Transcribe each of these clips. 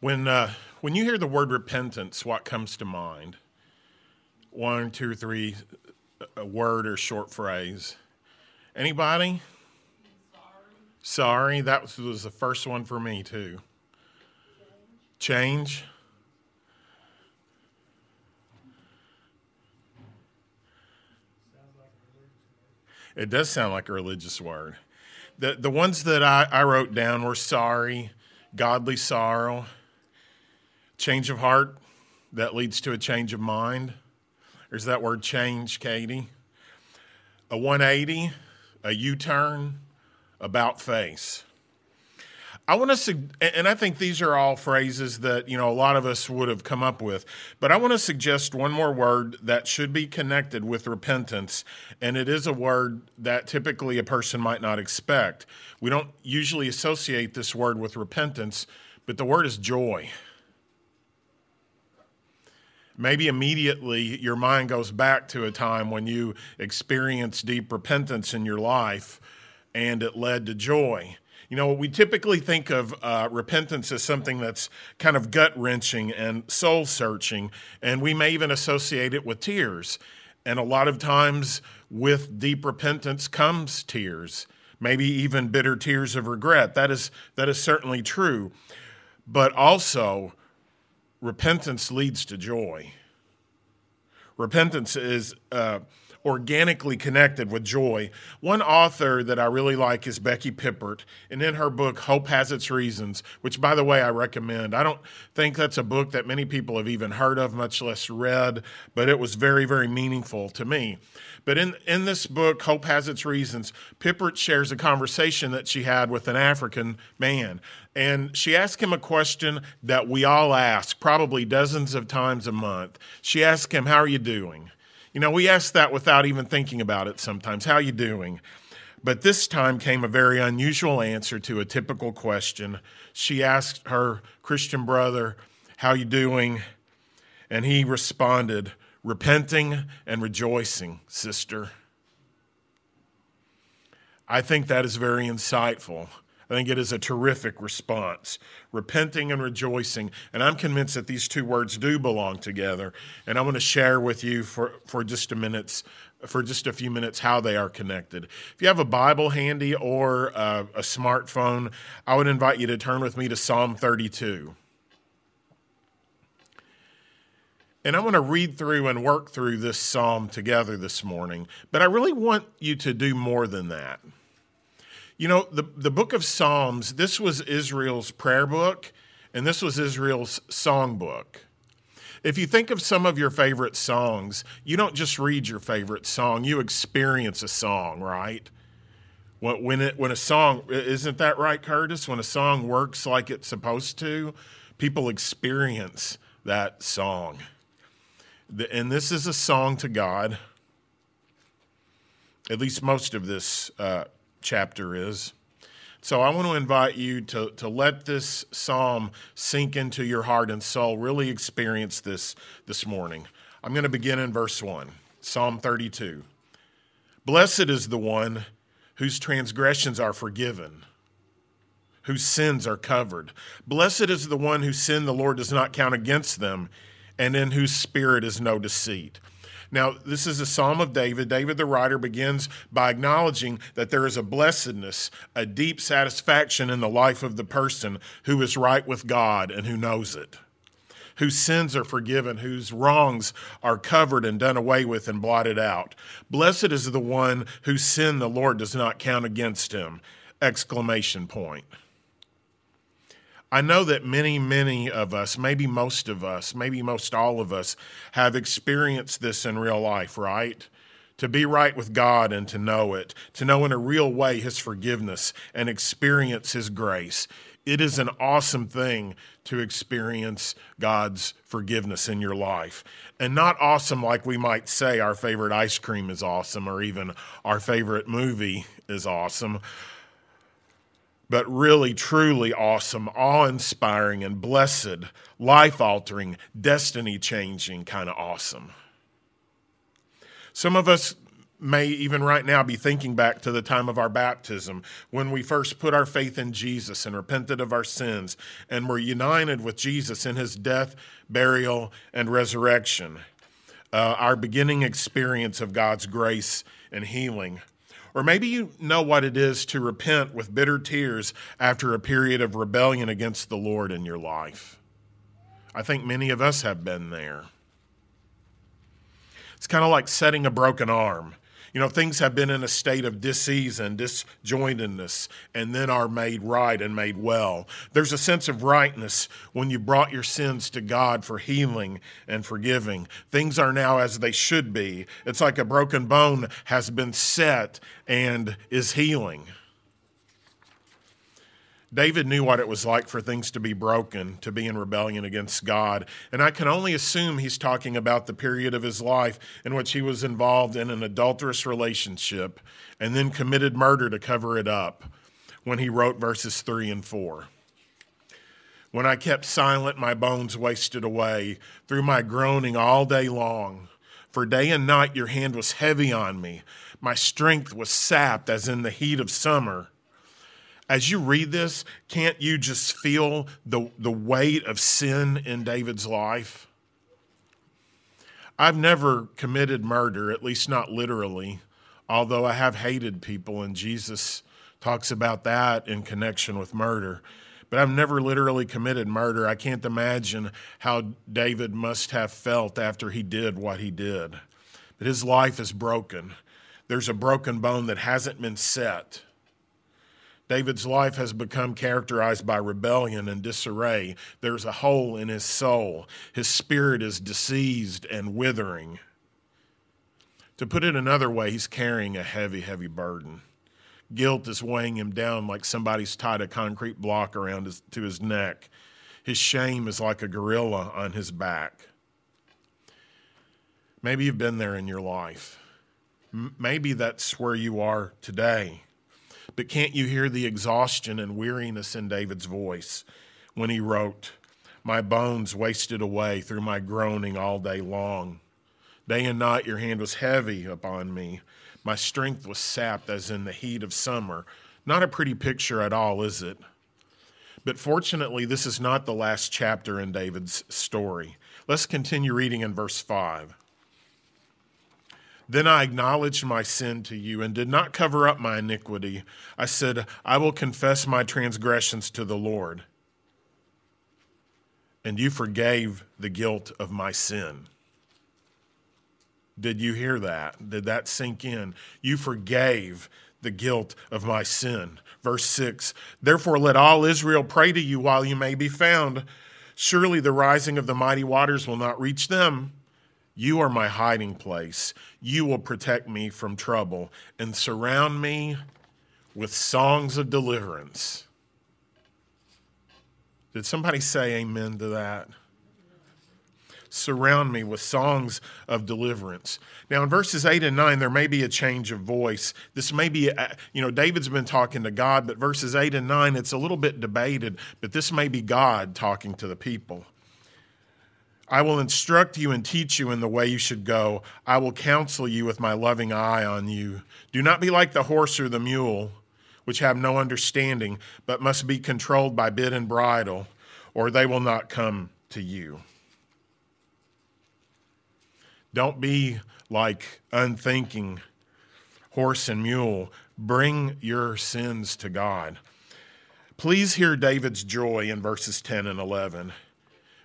When, uh, when you hear the word repentance, what comes to mind? One, two, three, a word or short phrase. Anybody? Sorry. Sorry. That was, was the first one for me, too. Change. It does sound like a religious word. The, the ones that I, I wrote down were sorry, godly sorrow, change of heart that leads to a change of mind. There's that word change, Katie. A 180, a U turn, about face. I want to, and I think these are all phrases that, you know, a lot of us would have come up with, but I want to suggest one more word that should be connected with repentance, and it is a word that typically a person might not expect. We don't usually associate this word with repentance, but the word is joy. Maybe immediately your mind goes back to a time when you experienced deep repentance in your life and it led to joy. You know, we typically think of uh, repentance as something that's kind of gut wrenching and soul searching, and we may even associate it with tears. And a lot of times, with deep repentance comes tears, maybe even bitter tears of regret. That is, that is certainly true. But also, repentance leads to joy. Repentance is. Uh, organically connected with joy. One author that I really like is Becky Pippert, and in her book, Hope Has Its Reasons, which, by the way, I recommend. I don't think that's a book that many people have even heard of, much less read, but it was very, very meaningful to me. But in, in this book, Hope Has Its Reasons, Pippert shares a conversation that she had with an African man. And she asked him a question that we all ask, probably dozens of times a month. She asked him, How are you doing? You know, we ask that without even thinking about it sometimes. How you doing? But this time came a very unusual answer to a typical question. She asked her Christian brother, "How you doing?" And he responded, "Repenting and rejoicing, sister." I think that is very insightful. I think it is a terrific response. Repenting and rejoicing. And I'm convinced that these two words do belong together. And I want to share with you for, for just a minute, for just a few minutes how they are connected. If you have a Bible handy or a, a smartphone, I would invite you to turn with me to Psalm 32. And I want to read through and work through this psalm together this morning, but I really want you to do more than that. You know, the, the book of Psalms, this was Israel's prayer book, and this was Israel's song book. If you think of some of your favorite songs, you don't just read your favorite song, you experience a song, right? When, it, when a song, isn't that right, Curtis? When a song works like it's supposed to, people experience that song. And this is a song to God. At least most of this uh, chapter is. So I want to invite you to, to let this psalm sink into your heart and soul. Really experience this this morning. I'm going to begin in verse 1, Psalm 32. Blessed is the one whose transgressions are forgiven, whose sins are covered. Blessed is the one whose sin the Lord does not count against them, and in whose spirit is no deceit. Now, this is a Psalm of David. David, the writer, begins by acknowledging that there is a blessedness, a deep satisfaction in the life of the person who is right with God and who knows it, whose sins are forgiven, whose wrongs are covered and done away with and blotted out. Blessed is the one whose sin the Lord does not count against him! Exclamation point. I know that many, many of us, maybe most of us, maybe most all of us, have experienced this in real life, right? To be right with God and to know it, to know in a real way His forgiveness and experience His grace. It is an awesome thing to experience God's forgiveness in your life. And not awesome like we might say our favorite ice cream is awesome or even our favorite movie is awesome but really, truly awesome, awe inspiring, and blessed, life altering, destiny changing kind of awesome. Some of us may even right now be thinking back to the time of our baptism when we first put our faith in Jesus and repented of our sins and were united with Jesus in his death, burial, and resurrection. Uh, our beginning experience of God's grace and healing. Or maybe you know what it is to repent with bitter tears after a period of rebellion against the Lord in your life. I think many of us have been there. It's kind of like setting a broken arm. You know, things have been in a state of disease and disjointedness and then are made right and made well. There's a sense of rightness when you brought your sins to God for healing and forgiving. Things are now as they should be. It's like a broken bone has been set and is healing. David knew what it was like for things to be broken, to be in rebellion against God. And I can only assume he's talking about the period of his life in which he was involved in an adulterous relationship and then committed murder to cover it up when he wrote verses 3 and 4. When I kept silent, my bones wasted away through my groaning all day long. For day and night your hand was heavy on me. My strength was sapped as in the heat of summer as you read this, can't you just feel the, the weight of sin in David's life? I've never committed murder, at least not literally, although I have hated people, and Jesus talks about that in connection with murder. But I've never literally committed murder. I can't imagine how David must have felt after he did what he did. But his life is broken. There's a broken bone that hasn't been set. David's life has become characterized by rebellion and disarray. There's a hole in his soul. His spirit is diseased and withering. To put it another way, he's carrying a heavy, heavy burden. Guilt is weighing him down like somebody's tied a concrete block around his, to his neck. His shame is like a gorilla on his back. Maybe you've been there in your life. M- maybe that's where you are today. But can't you hear the exhaustion and weariness in David's voice when he wrote, My bones wasted away through my groaning all day long. Day and night your hand was heavy upon me. My strength was sapped as in the heat of summer. Not a pretty picture at all, is it? But fortunately, this is not the last chapter in David's story. Let's continue reading in verse 5. Then I acknowledged my sin to you and did not cover up my iniquity. I said, I will confess my transgressions to the Lord. And you forgave the guilt of my sin. Did you hear that? Did that sink in? You forgave the guilt of my sin. Verse 6 Therefore, let all Israel pray to you while you may be found. Surely the rising of the mighty waters will not reach them. You are my hiding place. You will protect me from trouble and surround me with songs of deliverance. Did somebody say amen to that? Surround me with songs of deliverance. Now, in verses 8 and 9, there may be a change of voice. This may be, uh, you know, David's been talking to God, but verses 8 and 9, it's a little bit debated, but this may be God talking to the people. I will instruct you and teach you in the way you should go. I will counsel you with my loving eye on you. Do not be like the horse or the mule, which have no understanding, but must be controlled by bit and bridle, or they will not come to you. Don't be like unthinking horse and mule. Bring your sins to God. Please hear David's joy in verses 10 and 11.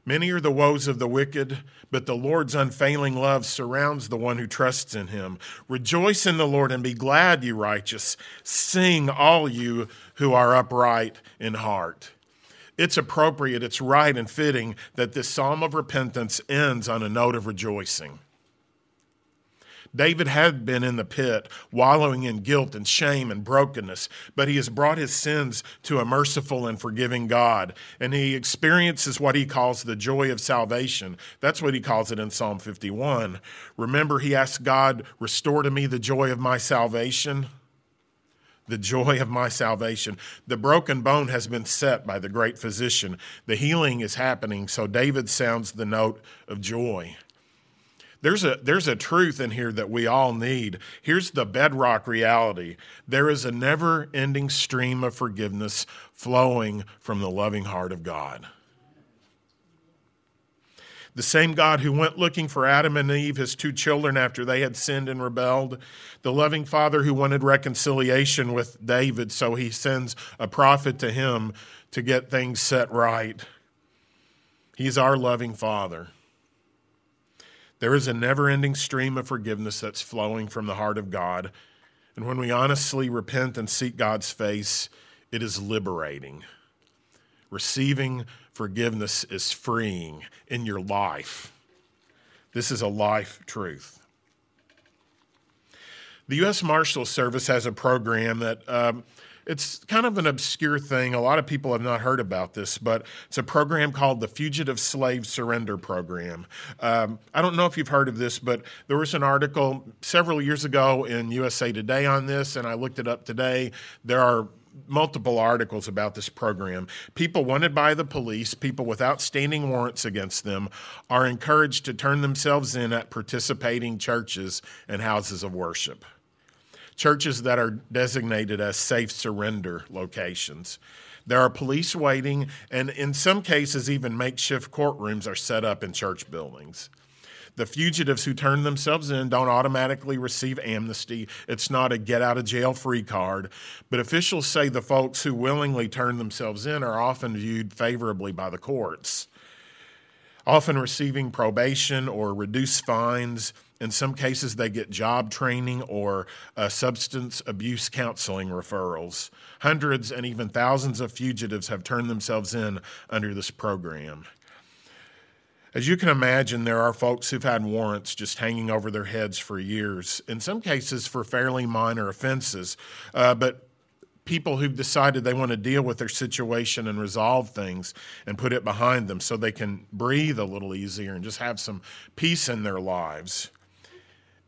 Many are the woes of the wicked, but the Lord's unfailing love surrounds the one who trusts in him. Rejoice in the Lord and be glad, you righteous. Sing, all you who are upright in heart. It's appropriate, it's right and fitting that this psalm of repentance ends on a note of rejoicing. David had been in the pit, wallowing in guilt and shame and brokenness, but he has brought his sins to a merciful and forgiving God, and he experiences what he calls the joy of salvation. That's what he calls it in Psalm 51. Remember, he asked God, Restore to me the joy of my salvation the joy of my salvation. The broken bone has been set by the great physician. The healing is happening, so David sounds the note of joy. There's a, there's a truth in here that we all need. Here's the bedrock reality there is a never ending stream of forgiveness flowing from the loving heart of God. The same God who went looking for Adam and Eve, his two children, after they had sinned and rebelled. The loving Father who wanted reconciliation with David, so he sends a prophet to him to get things set right. He's our loving Father. There is a never ending stream of forgiveness that's flowing from the heart of God. And when we honestly repent and seek God's face, it is liberating. Receiving forgiveness is freeing in your life. This is a life truth. The U.S. Marshal Service has a program that um, it's kind of an obscure thing. A lot of people have not heard about this, but it's a program called the Fugitive Safe Surrender Program. Um, I don't know if you've heard of this, but there was an article several years ago in USA Today on this, and I looked it up today. There are multiple articles about this program. People wanted by the police, people with outstanding warrants against them, are encouraged to turn themselves in at participating churches and houses of worship churches that are designated as safe surrender locations. There are police waiting, and in some cases, even makeshift courtrooms are set up in church buildings. The fugitives who turn themselves in don't automatically receive amnesty. It's not a get out of jail free card. But officials say the folks who willingly turn themselves in are often viewed favorably by the courts, often receiving probation or reduced fines in some cases, they get job training or uh, substance abuse counseling referrals. Hundreds and even thousands of fugitives have turned themselves in under this program. As you can imagine, there are folks who've had warrants just hanging over their heads for years, in some cases for fairly minor offenses. Uh, but people who've decided they want to deal with their situation and resolve things and put it behind them so they can breathe a little easier and just have some peace in their lives.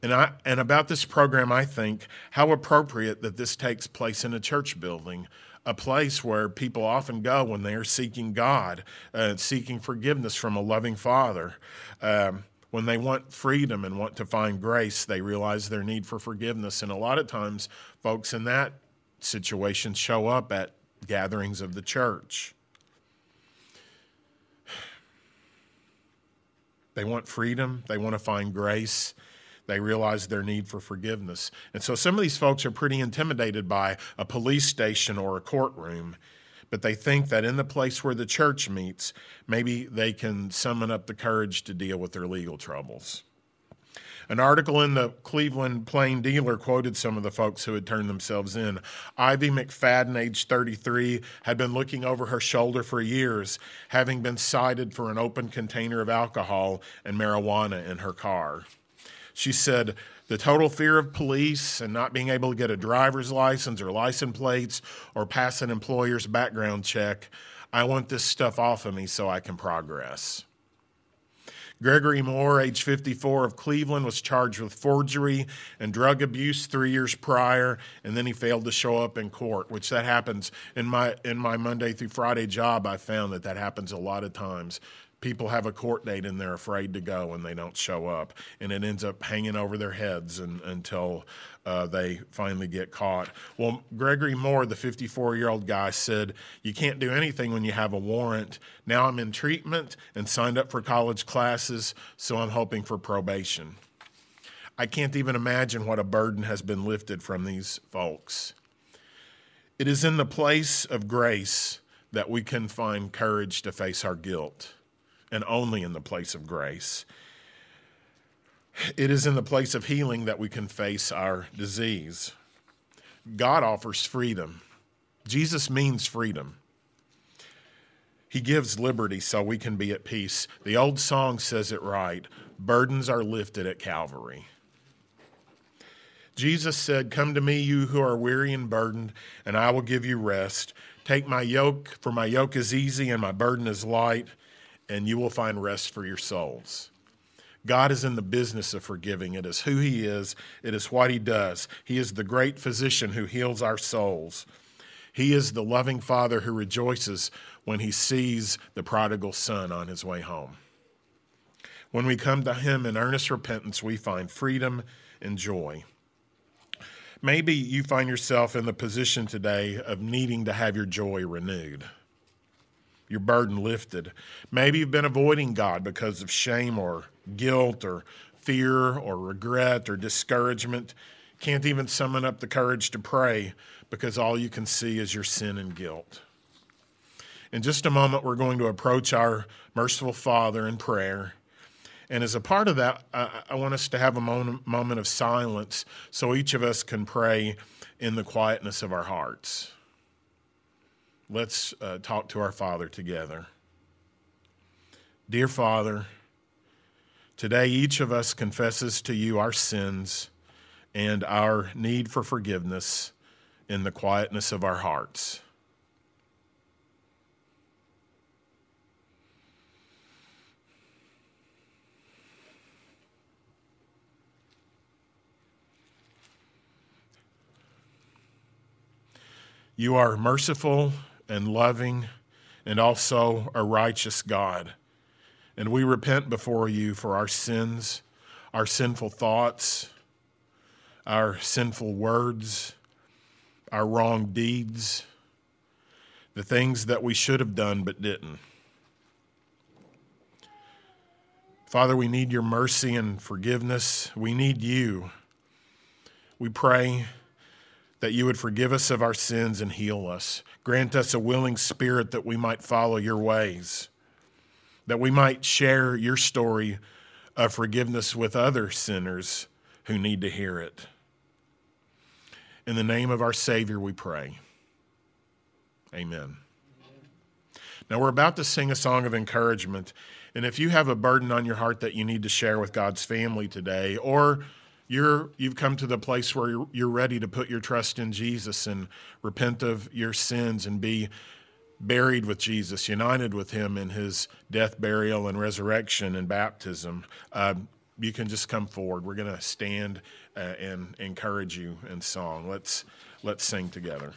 And, I, and about this program, I think how appropriate that this takes place in a church building, a place where people often go when they are seeking God, uh, seeking forgiveness from a loving Father. Um, when they want freedom and want to find grace, they realize their need for forgiveness. And a lot of times, folks in that situation show up at gatherings of the church. They want freedom, they want to find grace, they realize their need for forgiveness. And so some of these folks are pretty intimidated by a police station or a courtroom, but they think that in the place where the church meets, maybe they can summon up the courage to deal with their legal troubles. An article in the Cleveland Plain Dealer quoted some of the folks who had turned themselves in. Ivy McFadden, age 33, had been looking over her shoulder for years, having been cited for an open container of alcohol and marijuana in her car. She said, the total fear of police and not being able to get a driver's license or license plates or pass an employer's background check. I want this stuff off of me so I can progress. Gregory Moore, age 54 of Cleveland, was charged with forgery and drug abuse three years prior, and then he failed to show up in court, which that happens in my in my Monday through Friday job. I found that that happens a lot of times people have a court date and they're afraid to go and they don't show up. And it ends up hanging over their heads and, until uh, they finally get caught. Well gregory moore the 54 year old guy said you can't do anything when you have a warrant. Now i'm in treatment and signed up for college classes so i'm hoping for probation. I can't even imagine what a burden has been lifted from these folks. It is in the place of grace that we can find courage to face our guilt and only in the place of grace. It is in the place of healing that we can face our disease. God offers freedom. Jesus means freedom. He gives liberty so we can be at peace. The old song says it right burdens are lifted at Calvary. Jesus said, Come to me, you who are weary and burdened, and I will give you rest. Take my yoke, for my yoke is easy and my burden is light and you will find rest for your souls. God is in the business of forgiving. It is who He is, it is what He does. He is the great physician who heals our souls. He is the loving Father who rejoices when He sees the prodigal son on his way home. When we come to Him in earnest repentance, we find freedom and joy. Maybe you find yourself in the position today of needing to have your joy renewed, your burden lifted. Maybe you've been avoiding God because of shame or guilt or fear or regret or discouragement. Can't even summon up the courage to pray because all you can see is your sin and guilt. In just a moment, we're going to approach our merciful Father in prayer. And as a part of that, I, want us to have a moment of silence so each of us can pray in the quietness of our hearts. Let's uh, talk to our Father together. Dear Father, today each of us confesses to you our sins and our need for forgiveness in the quietness of our hearts. You are merciful and loving and also a righteous God. And we repent before you for our sins, our sinful thoughts, our sinful words, our wrong deeds, the things that we should have done but didn't. Father, we need your mercy and forgiveness. We need you. We pray that you would forgive us of our sins and heal us. Grant us a willing spirit that we might follow your ways, that we might share your story of forgiveness with other sinners who need to hear it. In the name of our Savior, we pray. Amen. Now, we're about to sing a song of encouragement. And if you have a burden on your heart that you need to share with God's family today, or you're, you've come to the place where you're, you're ready to put your trust in Jesus and repent of your sins and be buried with Jesus, united with him in his death, burial, and resurrection and baptism, uh, you can just come forward. We're going to stand uh, and encourage you in song. Let's let's sing together.